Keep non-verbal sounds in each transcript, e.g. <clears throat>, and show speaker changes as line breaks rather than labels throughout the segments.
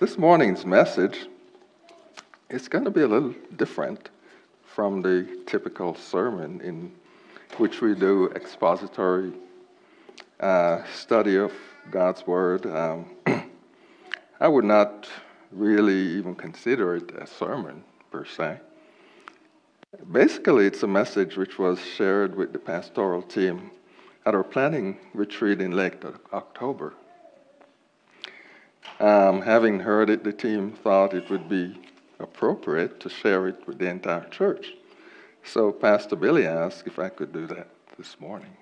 This morning's message is going to be a little different from the typical sermon in which we do expository uh, study of God's Word. Um, <clears throat> I would not really even consider it a sermon per se. Basically, it's a message which was shared with the pastoral team at our planning retreat in late October. Um, having heard it, the team thought it would be appropriate to share it with the entire church. So Pastor Billy asked if I could do that this morning.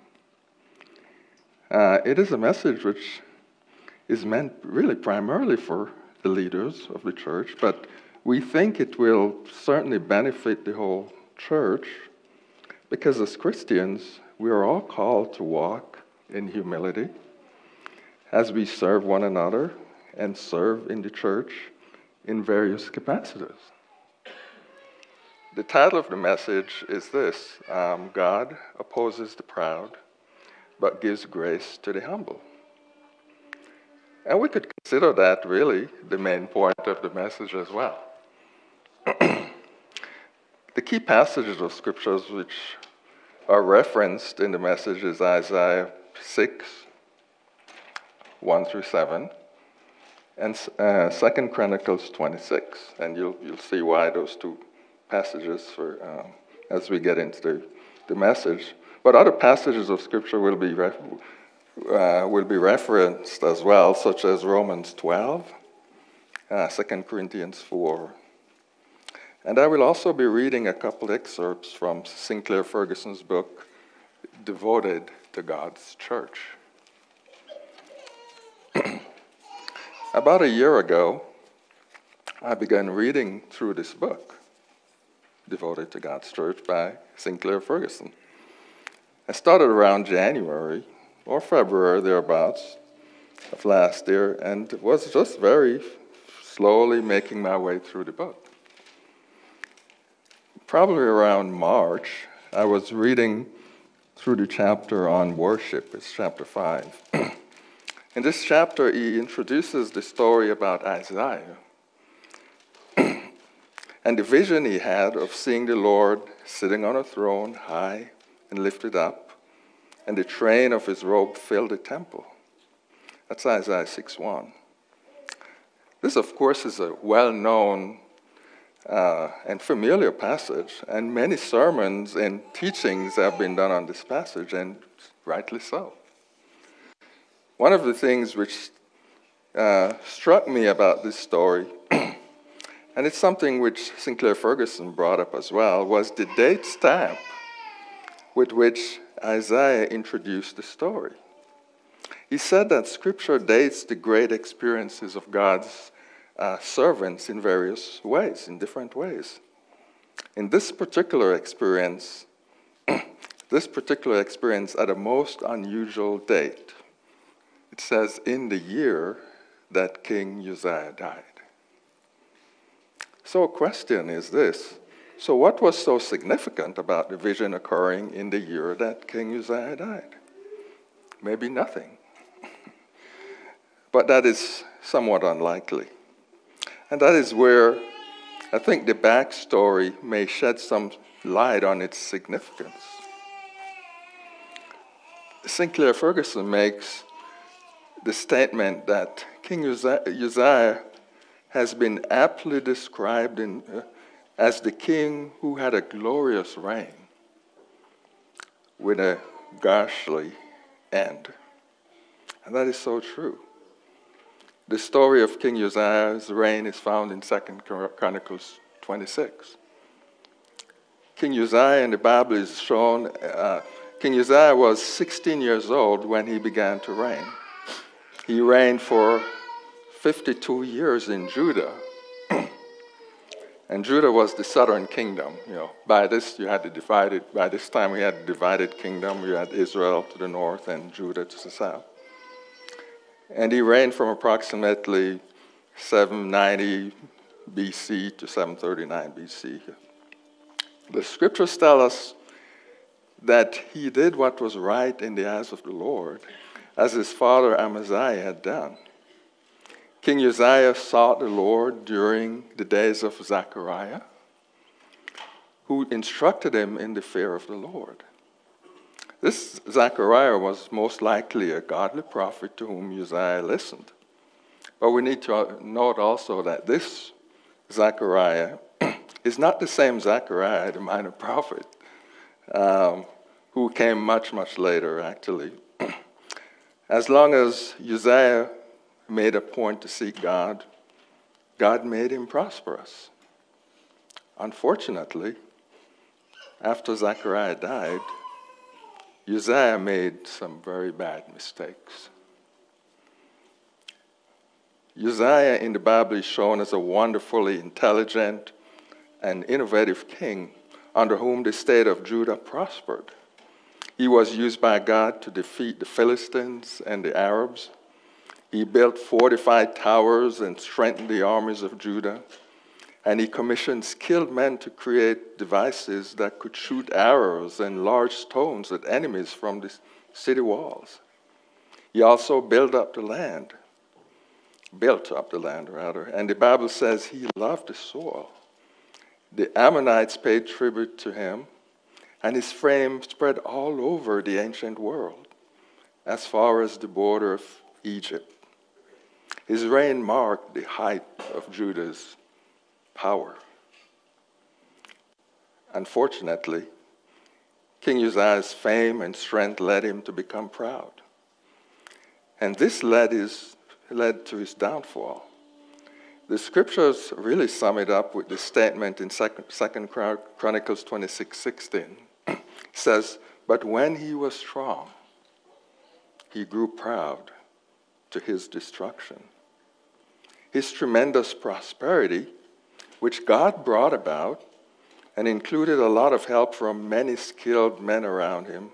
Uh, it is a message which is meant really primarily for the leaders of the church, but we think it will certainly benefit the whole church because as Christians, we are all called to walk in humility as we serve one another and serve in the church in various capacities. The title of the message is this um, God opposes the proud, but gives grace to the humble. And we could consider that really the main point of the message as well. <clears throat> the key passages of scriptures which are referenced in the message is Isaiah 6, 1 through 7, and uh, Second Chronicles 26, and you'll you'll see why those two passages for um, as we get into the, the message. But other passages of Scripture will be uh, will be referenced as well, such as Romans 12, uh, 2 Corinthians 4. And I will also be reading a couple excerpts from Sinclair Ferguson's book, Devoted to God's Church. About a year ago, I began reading through this book, Devoted to God's Church by Sinclair Ferguson. I started around January or February, thereabouts, of last year, and was just very slowly making my way through the book. Probably around March, I was reading through the chapter on worship, it's chapter 5. <clears throat> In this chapter, he introduces the story about Isaiah <clears throat> and the vision he had of seeing the Lord sitting on a throne, high and lifted up, and the train of his robe filled the temple. That's Isaiah 6 1. This, of course, is a well known uh, and familiar passage, and many sermons and teachings have been done on this passage, and rightly so. One of the things which uh, struck me about this story, <clears throat> and it's something which Sinclair Ferguson brought up as well, was the date stamp with which Isaiah introduced the story. He said that Scripture dates the great experiences of God's uh, servants in various ways, in different ways. In this particular experience, <clears throat> this particular experience at a most unusual date, it says, in the year that King Uzziah died. So, a question is this so, what was so significant about the vision occurring in the year that King Uzziah died? Maybe nothing. <laughs> but that is somewhat unlikely. And that is where I think the backstory may shed some light on its significance. Sinclair Ferguson makes the statement that King Uzziah has been aptly described in, uh, as the king who had a glorious reign with a ghastly end. And that is so true. The story of King Uzziah's reign is found in 2 Chronicles 26. King Uzziah in the Bible is shown, uh, King Uzziah was 16 years old when he began to reign. He reigned for 52 years in Judah. and Judah was the southern kingdom. You know, by this you had to divide it. By this time we had a divided kingdom. You had Israel to the north and Judah to the south. And he reigned from approximately 790 BC to 739 BC. The scriptures tell us that he did what was right in the eyes of the Lord as his father Amaziah had done. King Uzziah sought the Lord during the days of Zechariah, who instructed him in the fear of the Lord. This Zechariah was most likely a godly prophet to whom Uzziah listened. But we need to note also that this Zechariah <clears throat> is not the same Zechariah, the minor prophet, um, who came much, much later, actually. As long as Uzziah made a point to seek God, God made him prosperous. Unfortunately, after Zechariah died, Uzziah made some very bad mistakes. Uzziah in the Bible is shown as a wonderfully intelligent and innovative king under whom the state of Judah prospered. He was used by God to defeat the Philistines and the Arabs. He built fortified towers and strengthened the armies of Judah. And he commissioned skilled men to create devices that could shoot arrows and large stones at enemies from the city walls. He also built up the land built up the land, rather. And the Bible says he loved the soil. The Ammonites paid tribute to him, and his fame spread all over the ancient world, as far as the border of Egypt. His reign marked the height of Judah's power. Unfortunately, King Uzziah's fame and strength led him to become proud. And this led his led to his downfall. The scriptures really sum it up with the statement in 2nd Chronicles 26 16. Says, But when he was strong, he grew proud to his destruction. His tremendous prosperity, which God brought about and included a lot of help from many skilled men around him,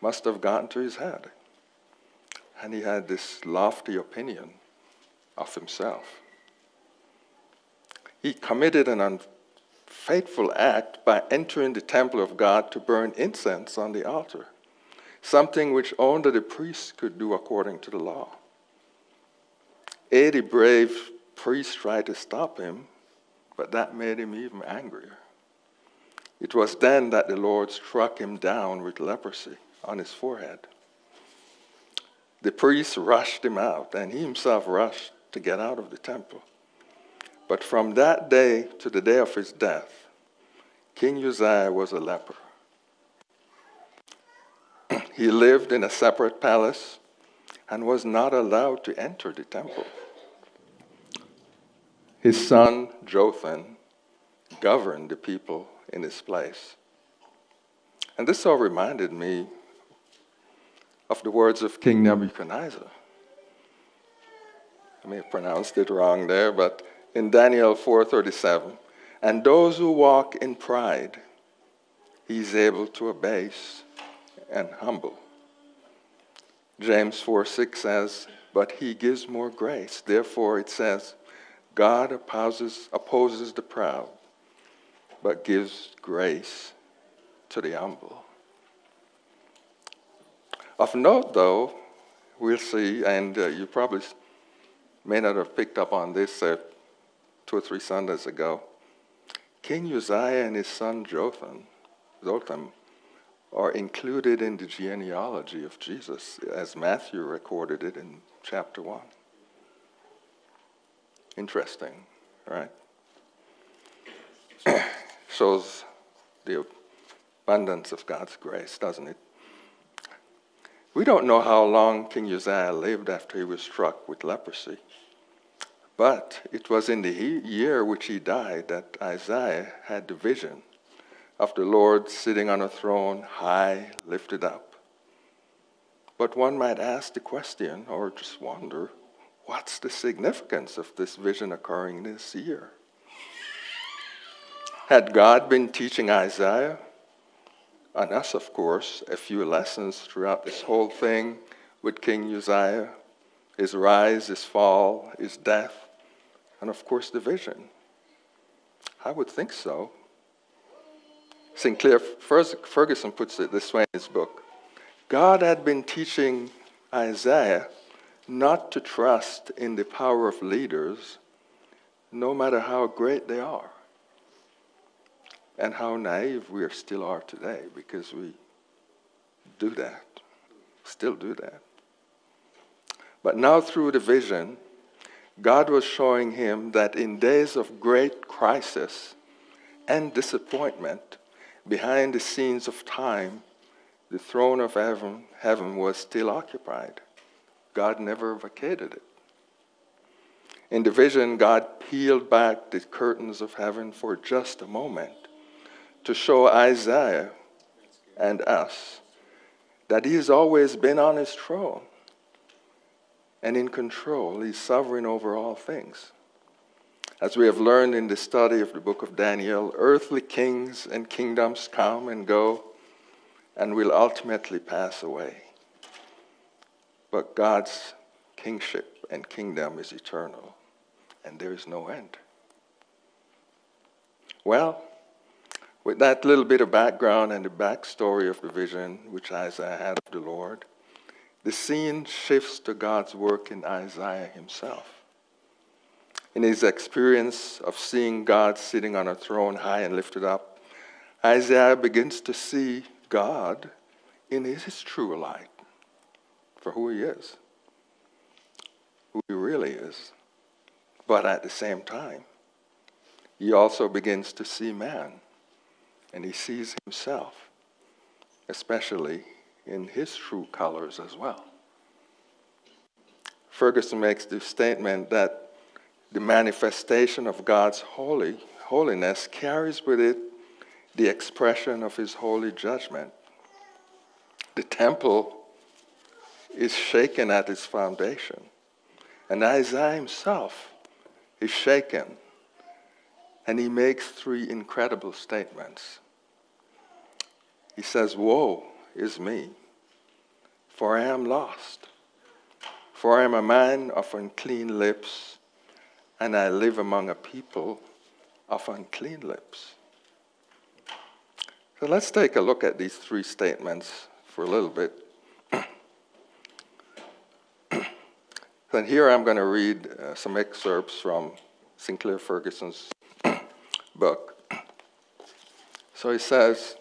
must have gotten to his head and he had this lofty opinion of himself. He committed an unfaithful act by entering the temple of God to burn incense on the altar, something which only the priests could do according to the law. Eighty brave priests tried to stop him, but that made him even angrier. It was then that the Lord struck him down with leprosy on his forehead. The priests rushed him out, and he himself rushed to get out of the temple. But from that day to the day of his death, King Uzziah was a leper. <clears throat> he lived in a separate palace and was not allowed to enter the temple. His son Jotham governed the people in his place. And this all reminded me of the words of King Nebuchadnezzar. I may have pronounced it wrong there, but in Daniel 4:37, and those who walk in pride, he's able to abase and humble. James 4:6 says, but he gives more grace. Therefore it says, God opposes, opposes the proud, but gives grace to the humble. Of note, though, we'll see, and uh, you probably may not have picked up on this uh, two or three Sundays ago. King Uzziah and his son Jotham, Jotham are included in the genealogy of Jesus, as Matthew recorded it in chapter 1. Interesting, right? <clears throat> Shows the abundance of God's grace, doesn't it? We don't know how long King Uzziah lived after he was struck with leprosy. But it was in the year which he died that Isaiah had the vision of the Lord sitting on a throne, high, lifted up. But one might ask the question, or just wonder, what's the significance of this vision occurring this year? Had God been teaching Isaiah and us, of course, a few lessons throughout this whole thing with King Uzziah his rise, his fall, his death, and of course the vision. I would think so. Sinclair Ferguson puts it this way in his book God had been teaching Isaiah not to trust in the power of leaders, no matter how great they are, and how naive we still are today because we do that, still do that. But now, through the vision, God was showing him that in days of great crisis and disappointment, behind the scenes of time, the throne of heaven, heaven was still occupied. God never vacated it. In the vision, God peeled back the curtains of heaven for just a moment to show Isaiah and us that he has always been on his throne and in control. He's sovereign over all things. As we have learned in the study of the book of Daniel, earthly kings and kingdoms come and go and will ultimately pass away. But God's kingship and kingdom is eternal, and there is no end. Well, with that little bit of background and the backstory of the vision which Isaiah had of the Lord, the scene shifts to God's work in Isaiah himself. In his experience of seeing God sitting on a throne high and lifted up, Isaiah begins to see God in his true light for who he is, who he really is. But at the same time, he also begins to see man, and he sees himself, especially in his true colors as well. Ferguson makes the statement that the manifestation of God's holy holiness carries with it the expression of his holy judgment. The temple is shaken at its foundation, and Isaiah himself is shaken, and he makes three incredible statements. He says, Woe is me, for I am lost. For I am a man of unclean lips, and I live among a people of unclean lips. So let's take a look at these three statements for a little bit. <clears throat> then here I'm going to read uh, some excerpts from Sinclair Ferguson's <clears throat> book. So he says,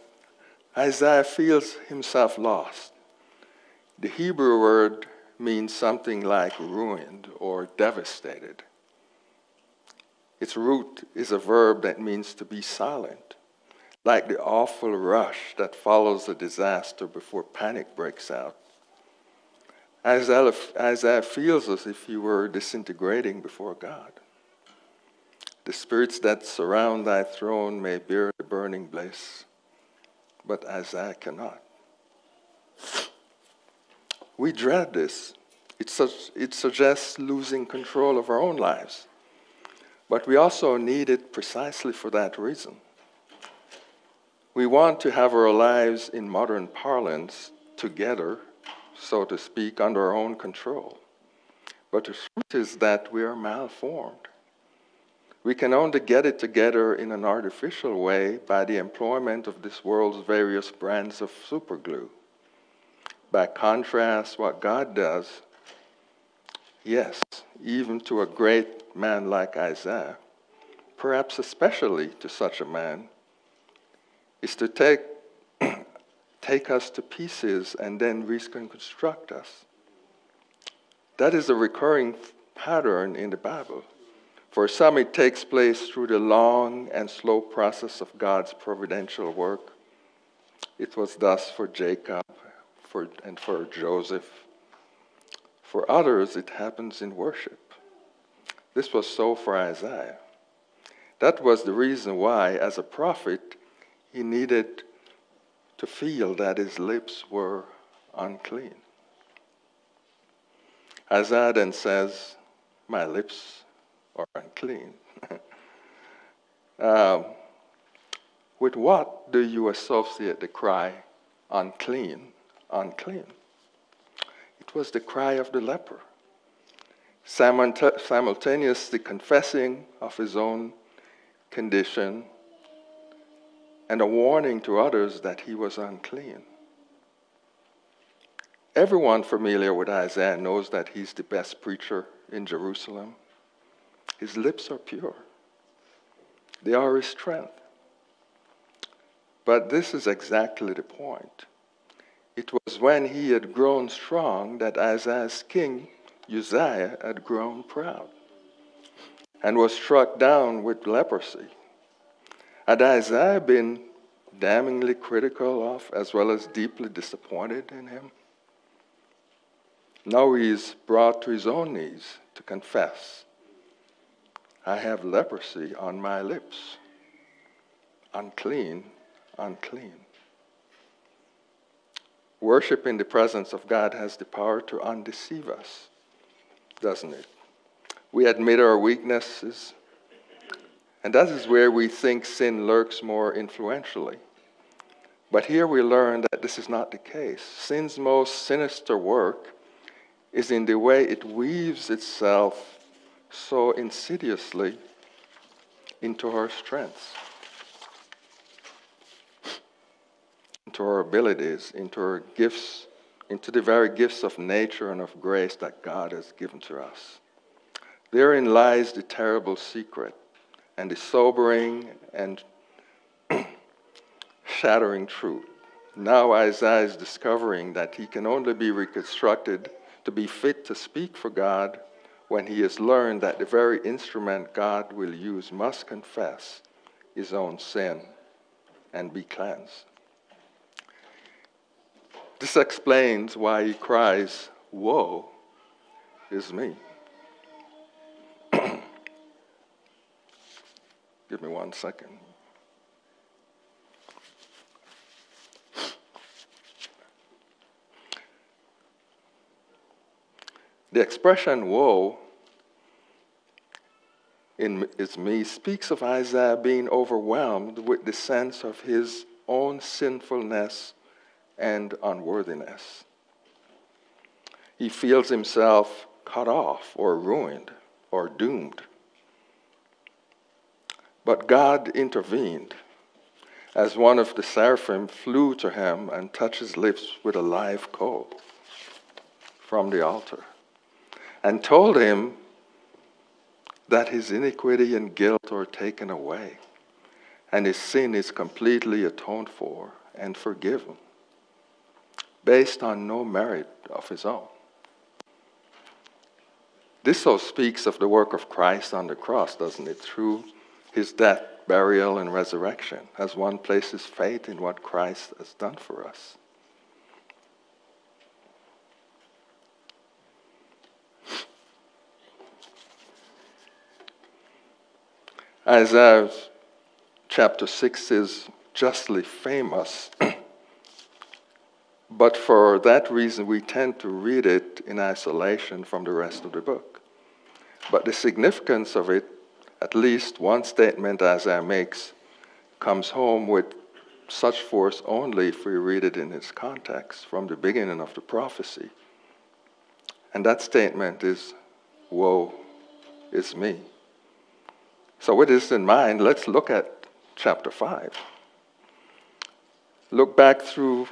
Isaiah feels himself lost. The Hebrew word means something like ruined or devastated. Its root is a verb that means to be silent, like the awful rush that follows a disaster before panic breaks out. Isaiah, Isaiah feels as if he were disintegrating before God. The spirits that surround thy throne may bear the burning bliss, but Isaiah cannot. We dread this. It, su- it suggests losing control of our own lives. But we also need it precisely for that reason. We want to have our lives in modern parlance together, so to speak, under our own control. But the truth is that we are malformed. We can only get it together in an artificial way by the employment of this world's various brands of superglue. By contrast, what God does, yes, even to a great man like Isaiah, perhaps especially to such a man, is to take, <clears throat> take us to pieces and then reconstruct us. That is a recurring pattern in the Bible. For some, it takes place through the long and slow process of God's providential work. It was thus for Jacob for, and for Joseph. For others, it happens in worship. This was so for Isaiah. That was the reason why, as a prophet, he needed to feel that his lips were unclean. Isaiah then says, My lips are unclean. <laughs> um, with what do you associate the cry, unclean? unclean. It was the cry of the leper, simultaneously confessing of his own condition and a warning to others that he was unclean. Everyone familiar with Isaiah knows that he's the best preacher in Jerusalem. His lips are pure, they are his strength. But this is exactly the point. It was when he had grown strong that Isaiah's king, Uzziah, had grown proud and was struck down with leprosy. Had Isaiah been damningly critical of, as well as deeply disappointed in him? Now he is brought to his own knees to confess I have leprosy on my lips. Unclean, unclean. Worship in the presence of God has the power to undeceive us, doesn't it? We admit our weaknesses, and that is where we think sin lurks more influentially. But here we learn that this is not the case. Sin's most sinister work is in the way it weaves itself so insidiously into our strengths, into our abilities, into our gifts, into the very gifts of nature and of grace that God has given to us. Therein lies the terrible secret and the sobering and <clears throat> shattering truth. Now Isaiah is discovering that he can only be reconstructed to be fit to speak for God when he has learned that the very instrument God will use must confess his own sin and be cleansed. This explains why he cries, Woe is me. <clears throat> Give me one second. The expression woe in is me speaks of Isaiah being overwhelmed with the sense of his own sinfulness and unworthiness. He feels himself cut off or ruined or doomed. But God intervened as one of the seraphim flew to him and touched his lips with a live coal from the altar and told him that his iniquity and guilt are taken away, and his sin is completely atoned for and forgiven, based on no merit of his own. This so speaks of the work of Christ on the cross, doesn't it? Through his death, burial, and resurrection, as one places faith in what Christ has done for us. Isaiah chapter 6 is justly famous, <clears throat> but for that reason we tend to read it in isolation from the rest of the book. But the significance of it, at least one statement Isaiah makes, comes home with such force only if we read it in its context from the beginning of the prophecy. And that statement is, Woe is me. So, with this in mind, let's look at chapter 5. Look back through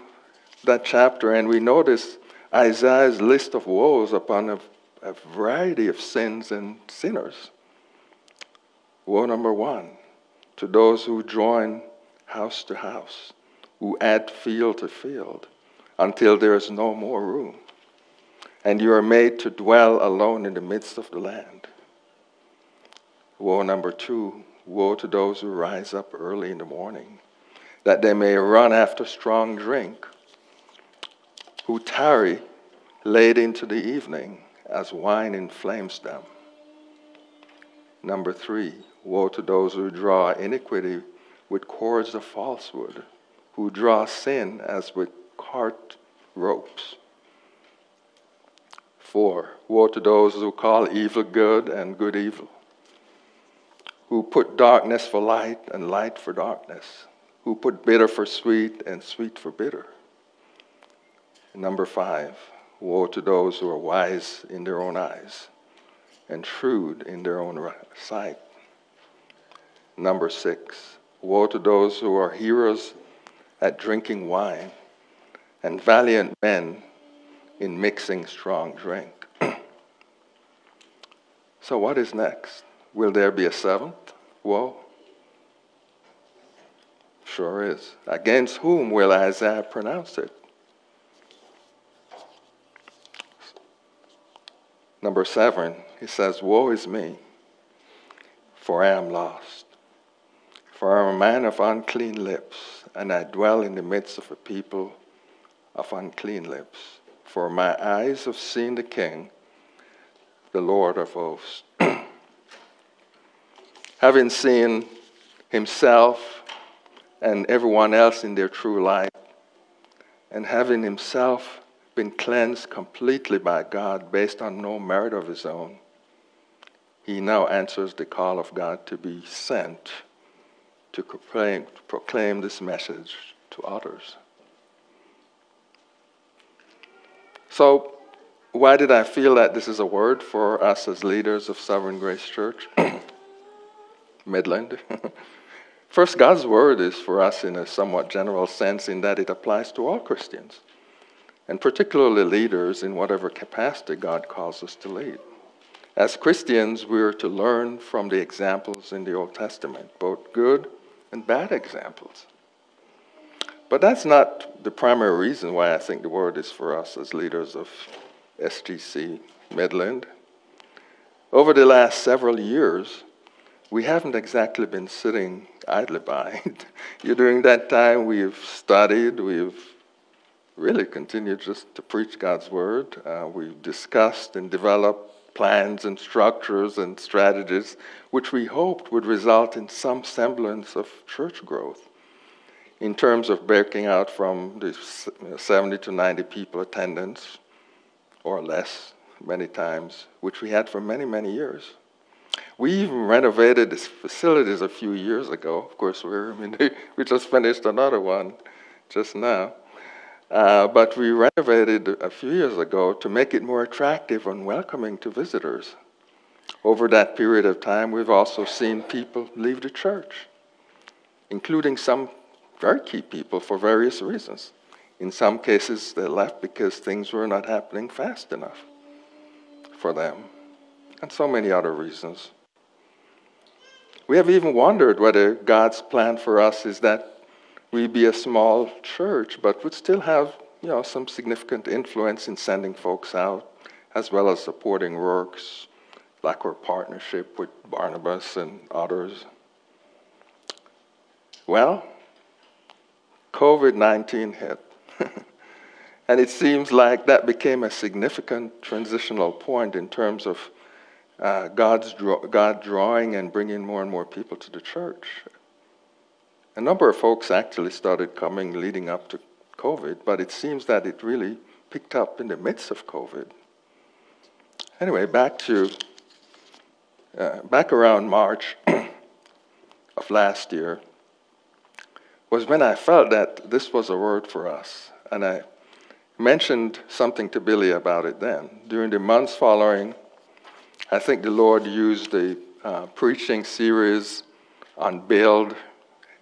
that chapter, and we notice Isaiah's list of woes upon a, a variety of sins and sinners. Woe number one to those who join house to house, who add field to field until there is no more room, and you are made to dwell alone in the midst of the land. Woe number two Woe to those who rise up early in the morning, that they may run after strong drink, who tarry late into the evening as wine inflames them. Number three Woe to those who draw iniquity with cords of falsehood, who draw sin as with cart ropes. Four, woe to those who call evil good and good evil, who put darkness for light and light for darkness, who put bitter for sweet and sweet for bitter. Number five, woe to those who are wise in their own eyes and shrewd in their own sight. Number six, woe to those who are heroes at drinking wine and valiant men in mixing strong drink. <clears throat> so, what is next? Will there be a seventh woe? Sure is. Against whom will Isaiah pronounce it? Number seven, he says, Woe is me, for I am lost. For I am a man of unclean lips, and I dwell in the midst of a people of unclean lips. For my eyes have seen the King, the Lord of hosts. Having seen himself and everyone else in their true light, and having himself been cleansed completely by God based on no merit of his own, he now answers the call of God to be sent to proclaim, to proclaim this message to others. So, why did I feel that this is a word for us as leaders of Sovereign Grace Church? <clears throat> Midland. <laughs> First, God's word is for us in a somewhat general sense in that it applies to all Christians, and particularly leaders in whatever capacity God calls us to lead. As Christians, we are to learn from the examples in the Old Testament, both good and bad examples. But that's not the primary reason why I think the word is for us as leaders of SGC Midland. Over the last several years, we haven't exactly been sitting idly by. <laughs> During that time, we've studied, we've really continued just to preach God's word. Uh, we've discussed and developed plans and structures and strategies which we hoped would result in some semblance of church growth in terms of breaking out from the 70 to 90 people attendance or less many times, which we had for many, many years. We even renovated these facilities a few years ago. Of course, we're, <laughs> I mean, we just finished another one just now. Uh, but we renovated a few years ago to make it more attractive and welcoming to visitors. Over that period of time, we've also seen people leave the church, including some very key people for various reasons. In some cases, they left because things were not happening fast enough for them, and so many other reasons. We have even wondered whether God's plan for us is that we be a small church, but would still have you know, some significant influence in sending folks out, as well as supporting works like our partnership with Barnabas and others. Well, COVID 19 hit. <laughs> and it seems like that became a significant transitional point in terms of uh, God's draw- God drawing and bringing more and more people to the church. A number of folks actually started coming leading up to COVID, but it seems that it really picked up in the midst of COVID. Anyway, back to uh, back around March <clears throat> of last year was when I felt that this was a word for us, and I mentioned something to Billy about it then. During the months following, I think the Lord used the uh, preaching series on build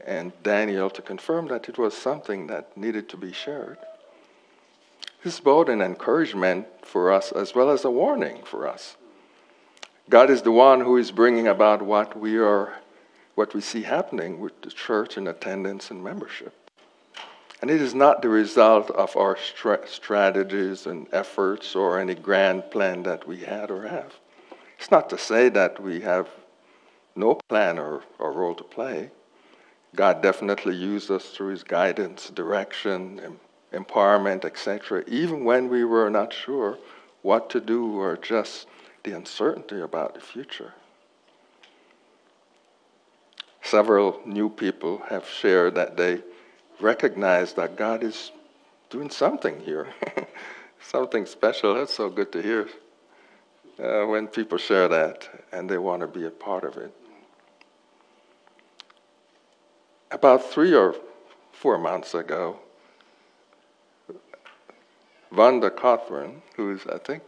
and Daniel to confirm that it was something that needed to be shared. This is both an encouragement for us as well as a warning for us. God is the one who is bringing about what we are, what we see happening with the church and attendance and membership. And it is not the result of our strategies and efforts or any grand plan that we had or have. It's not to say that we have no plan or, or role to play. God definitely used us through his guidance, direction, empowerment, etc., even when we were not sure what to do or just the uncertainty about the future. Several new people have shared that they recognize that God is doing something here, <laughs> something special. That's so good to hear uh, when people share that and they want to be a part of it. About three or four months ago, Vanda Cothran, who is, I think,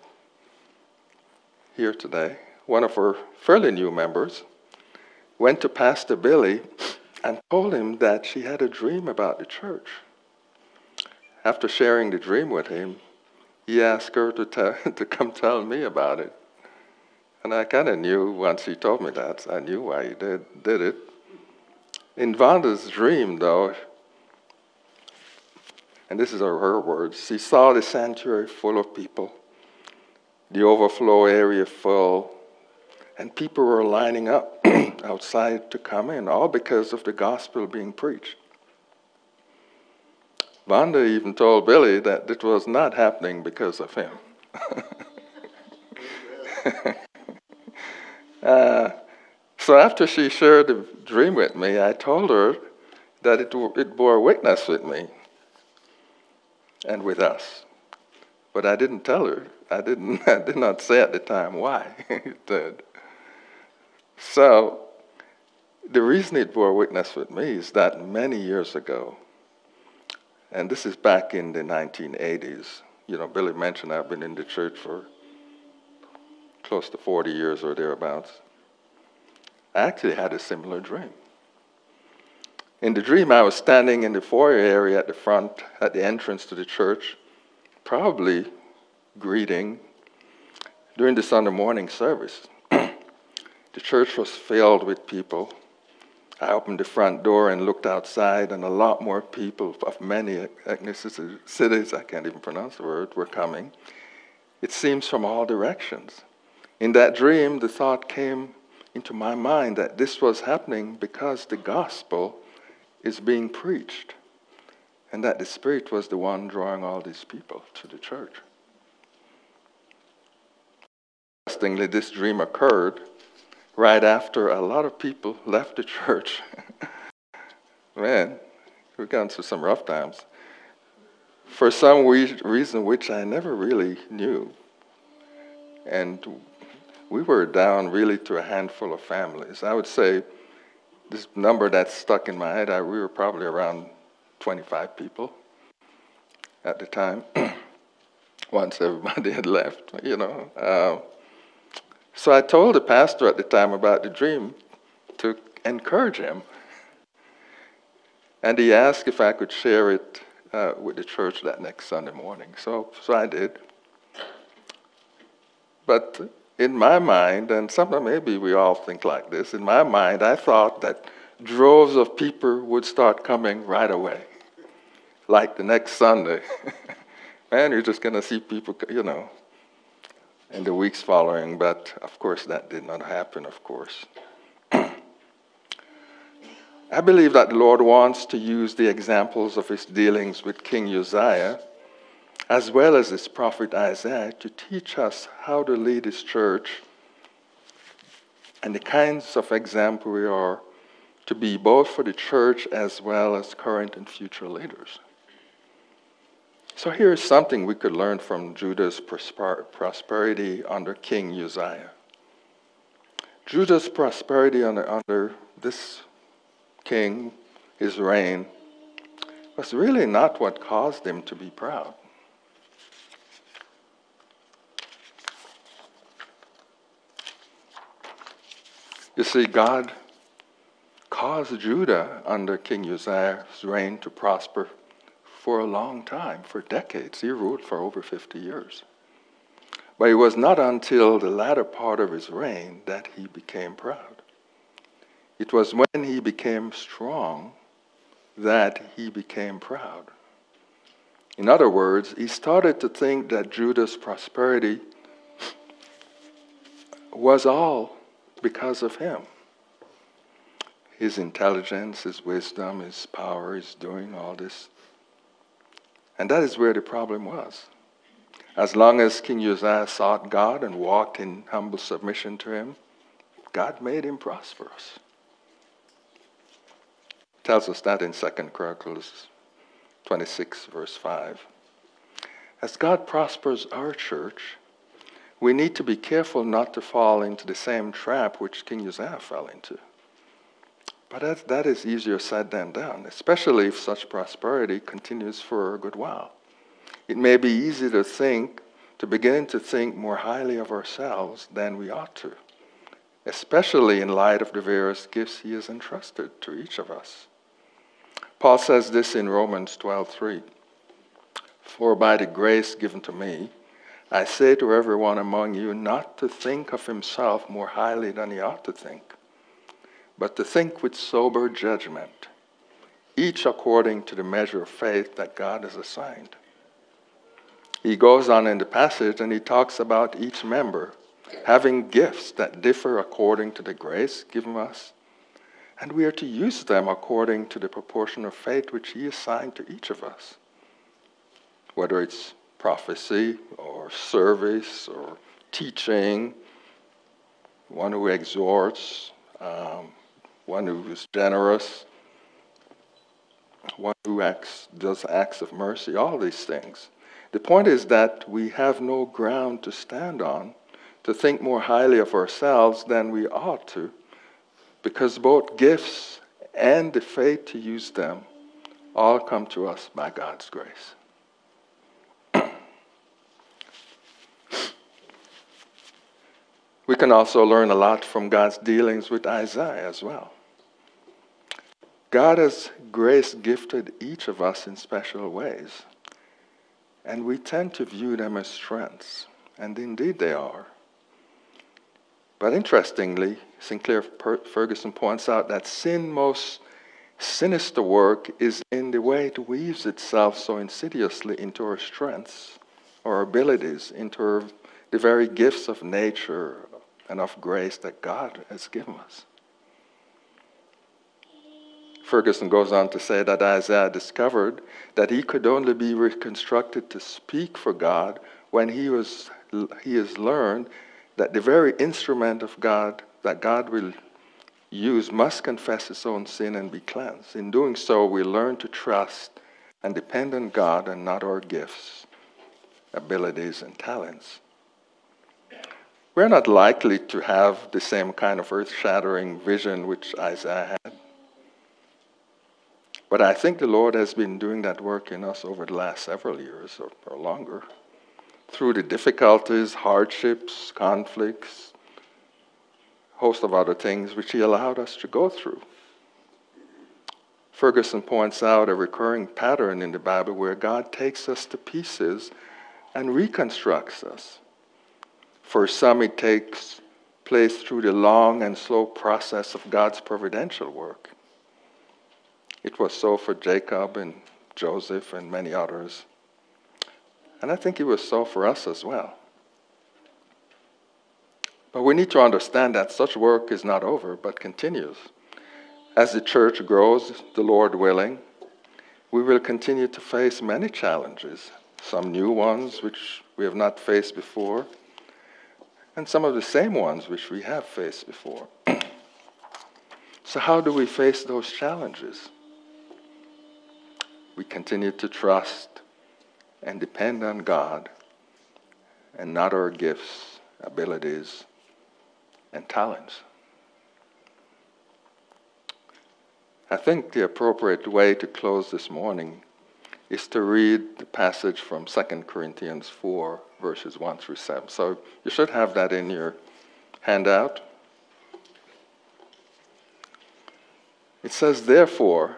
here today, one of our fairly new members, went to Pastor Billy and told him that she had a dream about the church. After sharing the dream with him, he asked her to, tell, <laughs> to come tell me about it. And I kind of knew once he told me that, I knew why he did, did it. In Vanda's dream, though, and this is her words, she saw the sanctuary full of people, the overflow area full, and people were lining up <clears throat> outside to come in, all because of the gospel being preached. Vanda even told Billy that it was not happening because of him. <laughs> uh, so after she shared the dream with me, I told her that it, it bore witness with me and with us. But I didn't tell her. I didn't. <laughs> I did not say at the time why <laughs> it did. So the reason it bore witness with me is that many years ago, and this is back in the 1980s. You know, Billy mentioned I've been in the church for close to 40 years or thereabouts. I actually had a similar dream. In the dream, I was standing in the foyer area at the front, at the entrance to the church, probably greeting during the Sunday morning service. <clears throat> the church was filled with people I opened the front door and looked outside, and a lot more people of many ethnicities, I can't even pronounce the word, were coming. It seems from all directions. In that dream, the thought came into my mind that this was happening because the gospel is being preached, and that the Spirit was the one drawing all these people to the church. Interestingly, this dream occurred right after a lot of people <laughs> left the church. <laughs> Man, we've gone through some rough times. For some reason which I never really knew. And we were down really to a handful of families. I would say this number that's stuck in my head, I, we were probably around 25 people at the time, <clears throat> once everybody <laughs> had left, you know. Uh, so I told the pastor at the time about the dream to encourage him. And he asked if I could share it uh, with the church that next Sunday morning. So, so I did. But in my mind, and sometimes maybe we all think like this, in my mind, I thought that droves of people would start coming right away, like the next Sunday. <laughs> Man, you're just going to see people, you know, in the weeks following, but of course that did not happen, of course. <clears throat> I believe that the Lord wants to use the examples of his dealings with King Uzziah, as well as his prophet Isaiah, to teach us how to lead his church and the kinds of example we are to be both for the church as well as current and future leaders. So here's something we could learn from Judah's prosperity under King Uzziah. Judah's prosperity under, under this king, his reign, was really not what caused him to be proud. You see, God caused Judah under King Uzziah's reign to prosper for a long time, for decades. He ruled for over 50 years. But it was not until the latter part of his reign that he became proud. It was when he became strong that he became proud. In other words, he started to think that Judah's prosperity was all because of him. His intelligence, his wisdom, his power, his doing all this and that is where the problem was. As long as King Uzziah sought God and walked in humble submission to him, God made him prosperous. tells us that in 2 Chronicles 26, verse 5. As God prospers our church, we need to be careful not to fall into the same trap which King Uzziah fell into. But that, that is easier said than done, especially if such prosperity continues for a good while. It may be easy to think, to begin to think more highly of ourselves than we ought to, especially in light of the various gifts He has entrusted to each of us. Paul says this in Romans 12:3. For by the grace given to me, I say to everyone among you not to think of himself more highly than he ought to think, but to think with sober judgment, each according to the measure of faith that God has assigned. He goes on in the passage and he talks about each member having gifts that differ according to the grace given us, and we are to use them according to the proportion of faith which He assigned to each of us. Whether it's prophecy or service or teaching, one who exhorts, um, one who is generous, one who acts, does acts of mercy, all these things. The point is that we have no ground to stand on to think more highly of ourselves than we ought to, because both gifts and the faith to use them all come to us by God's grace. <clears throat> we can also learn a lot from God's dealings with Isaiah as well. God has grace gifted each of us in special ways, and we tend to view them as strengths, and indeed they are. But interestingly, Sinclair Ferguson points out that sin most sinister work is in the way it weaves itself so insidiously into our strengths, our abilities, into our, the very gifts of nature and of grace that God has given us. Ferguson goes on to say that Isaiah discovered that he could only be reconstructed to speak for God when he, was, he has learned that the very instrument of God that God will use must confess his own sin and be cleansed. In doing so, we learn to trust and depend on God and not our gifts, abilities, and talents. We're not likely to have the same kind of earth shattering vision which Isaiah had. But I think the Lord has been doing that work in us over the last several years or, or longer through the difficulties, hardships, conflicts, host of other things which he allowed us to go through. Ferguson points out a recurring pattern in the Bible where God takes us to pieces and reconstructs us. For some, it takes place through the long and slow process of God's providential work. It was so for Jacob and Joseph and many others. And I think it was so for us as well. But we need to understand that such work is not over, but continues. As the church grows, the Lord willing, we will continue to face many challenges, some new ones which we have not faced before, and some of the same ones which we have faced before. <clears throat> so, how do we face those challenges? We continue to trust and depend on God and not our gifts, abilities, and talents. I think the appropriate way to close this morning is to read the passage from 2 Corinthians 4, verses 1 through 7. So you should have that in your handout. It says, Therefore,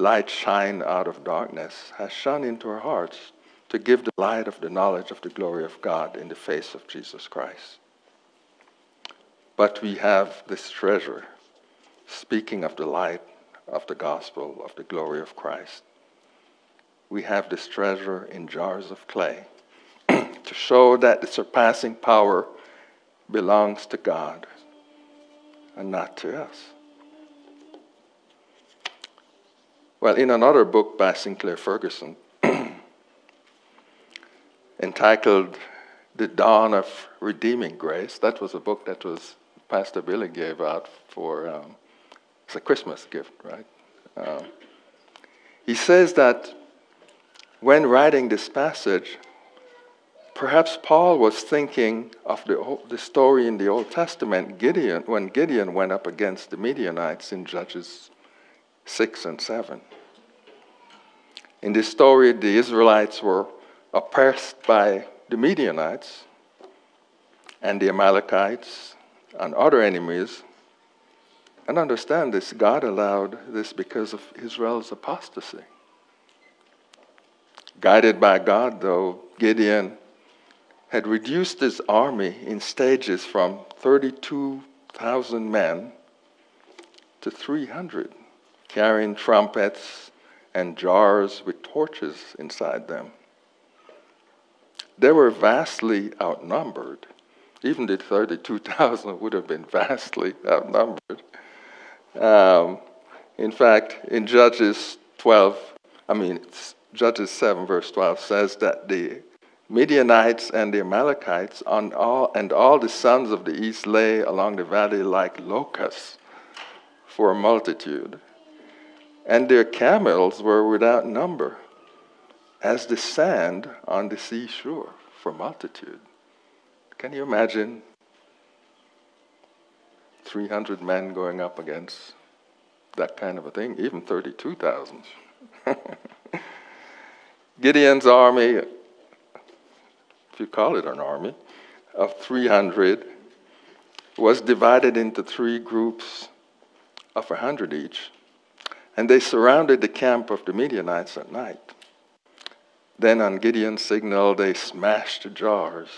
light shine out of darkness, has shone into our hearts to give the light of the knowledge of the glory of God in the face of Jesus Christ. But we have this treasure, speaking of the light of the gospel of the glory of Christ. We have this treasure in jars of clay <clears throat> to show that the surpassing power belongs to God and not to us. Well, in another book by Sinclair Ferguson, <clears throat> entitled The Dawn of Redeeming Grace, that was a book that was Pastor Billy gave out for um, it's a Christmas gift, right? Um, he says that when writing this passage, perhaps Paul was thinking of the, the story in the Old Testament, Gideon, when Gideon went up against the Midianites in Judges 6 and 7. In this story, the Israelites were oppressed by the Midianites and the Amalekites and other enemies. And understand this God allowed this because of Israel's apostasy. Guided by God, though, Gideon had reduced his army in stages from 32,000 men to 300, carrying trumpets and jars with torches inside them. They were vastly outnumbered. Even the 32,000 would have been vastly outnumbered. Um, in fact, in Judges 12, I mean, Judges 7, verse 12 says that the Midianites and the Amalekites on all, and all the sons of the east lay along the valley like locusts for a multitude. And their camels were without number, as the sand on the seashore for multitude. Can you imagine 300 men going up against that kind of a thing? Even 32,000. <laughs> Gideon's army, if you call it an army, of 300 was divided into three groups of 100 each, and they surrounded the camp of the Midianites at night. Then, on Gideon's signal, they smashed the jars,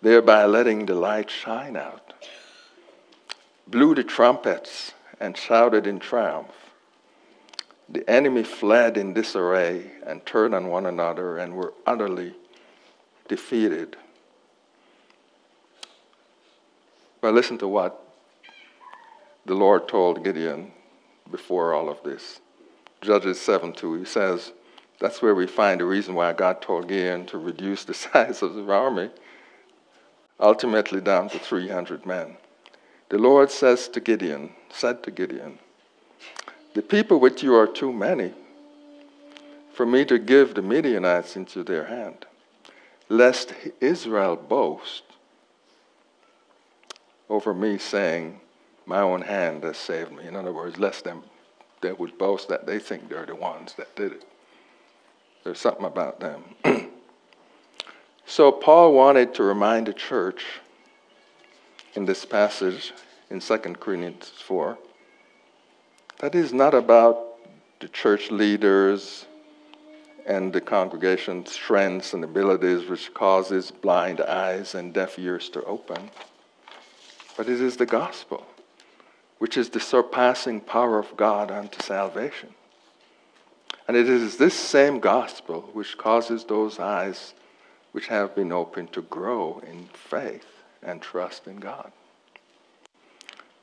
thereby letting the light shine out, blew the trumpets, and shouted in triumph. The enemy fled in disarray and turned on one another and were utterly defeated. But listen to what the Lord told Gideon before all of this. Judges 7 2, he says, that's where we find the reason why God told Gideon to reduce the <laughs> size of the army, ultimately down to 300 men. The Lord says to Gideon, said to Gideon, the people with you are too many for me to give the Midianites into their hand, lest Israel boast over me, saying, My own hand has saved me. In other words, lest them they would boast that they think they're the ones that did it. There's something about them. <clears throat> so Paul wanted to remind the church in this passage in 2 Corinthians 4 that is not about the church leaders and the congregation's strengths and abilities which causes blind eyes and deaf ears to open, but it is the gospel, which is the surpassing power of God unto salvation. And it is this same gospel which causes those eyes which have been opened to grow in faith and trust in God.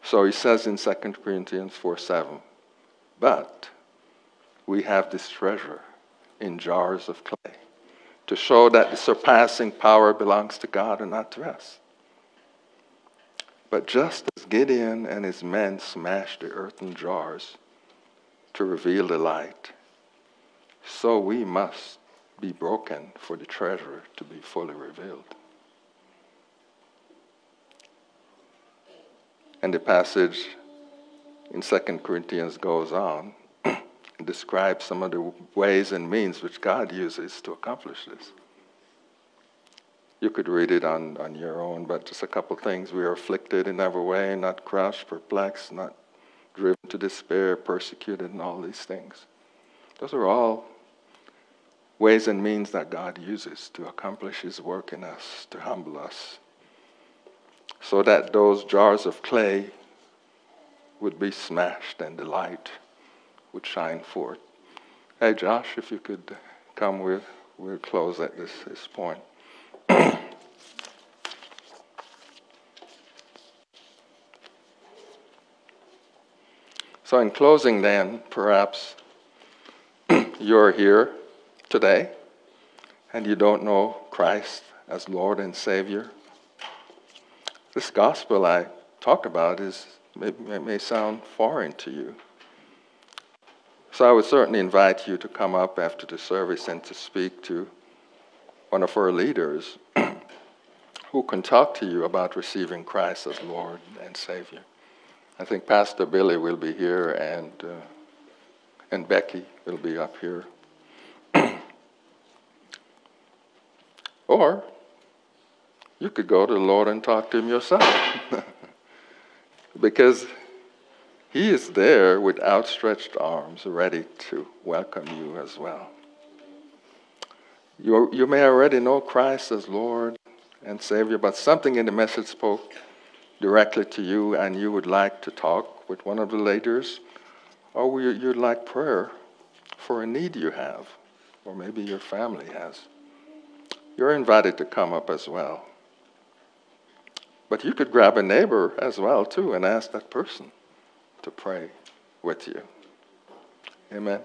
So he says in 2 Corinthians 4 7, but we have this treasure in jars of clay to show that the surpassing power belongs to God and not to us. But just as Gideon and his men smashed the earthen jars to reveal the light, so we must be broken for the treasure to be fully revealed. And the passage in 2 Corinthians goes on and <clears throat> describes some of the ways and means which God uses to accomplish this. You could read it on, on your own, but just a couple things. We are afflicted in every way, not crushed, perplexed, not driven to despair, persecuted, and all these things. Those are all ways and means that God uses to accomplish His work in us, to humble us, so that those jars of clay would be smashed and the light would shine forth. Hey, Josh, if you could come, we'll, we'll close at this, this point. So, in closing, then, perhaps <clears throat> you're here today and you don't know Christ as Lord and Savior. This gospel I talk about is may, may sound foreign to you. So I would certainly invite you to come up after the service and to speak to one of our leaders <clears throat> who can talk to you about receiving Christ as Lord and Savior. I think Pastor Billy will be here and, uh, and Becky will be up here. <clears throat> or you could go to the Lord and talk to Him yourself. <laughs> because He is there with outstretched arms, ready to welcome you as well. You, you may already know Christ as Lord and Savior, but something in the message spoke directly to you, and you would like to talk with one of the leaders, or you'd like prayer for a need you have, or maybe your family has. You're invited to come up as well. But you could grab a neighbor as well, too, and ask that person to pray with you. Amen.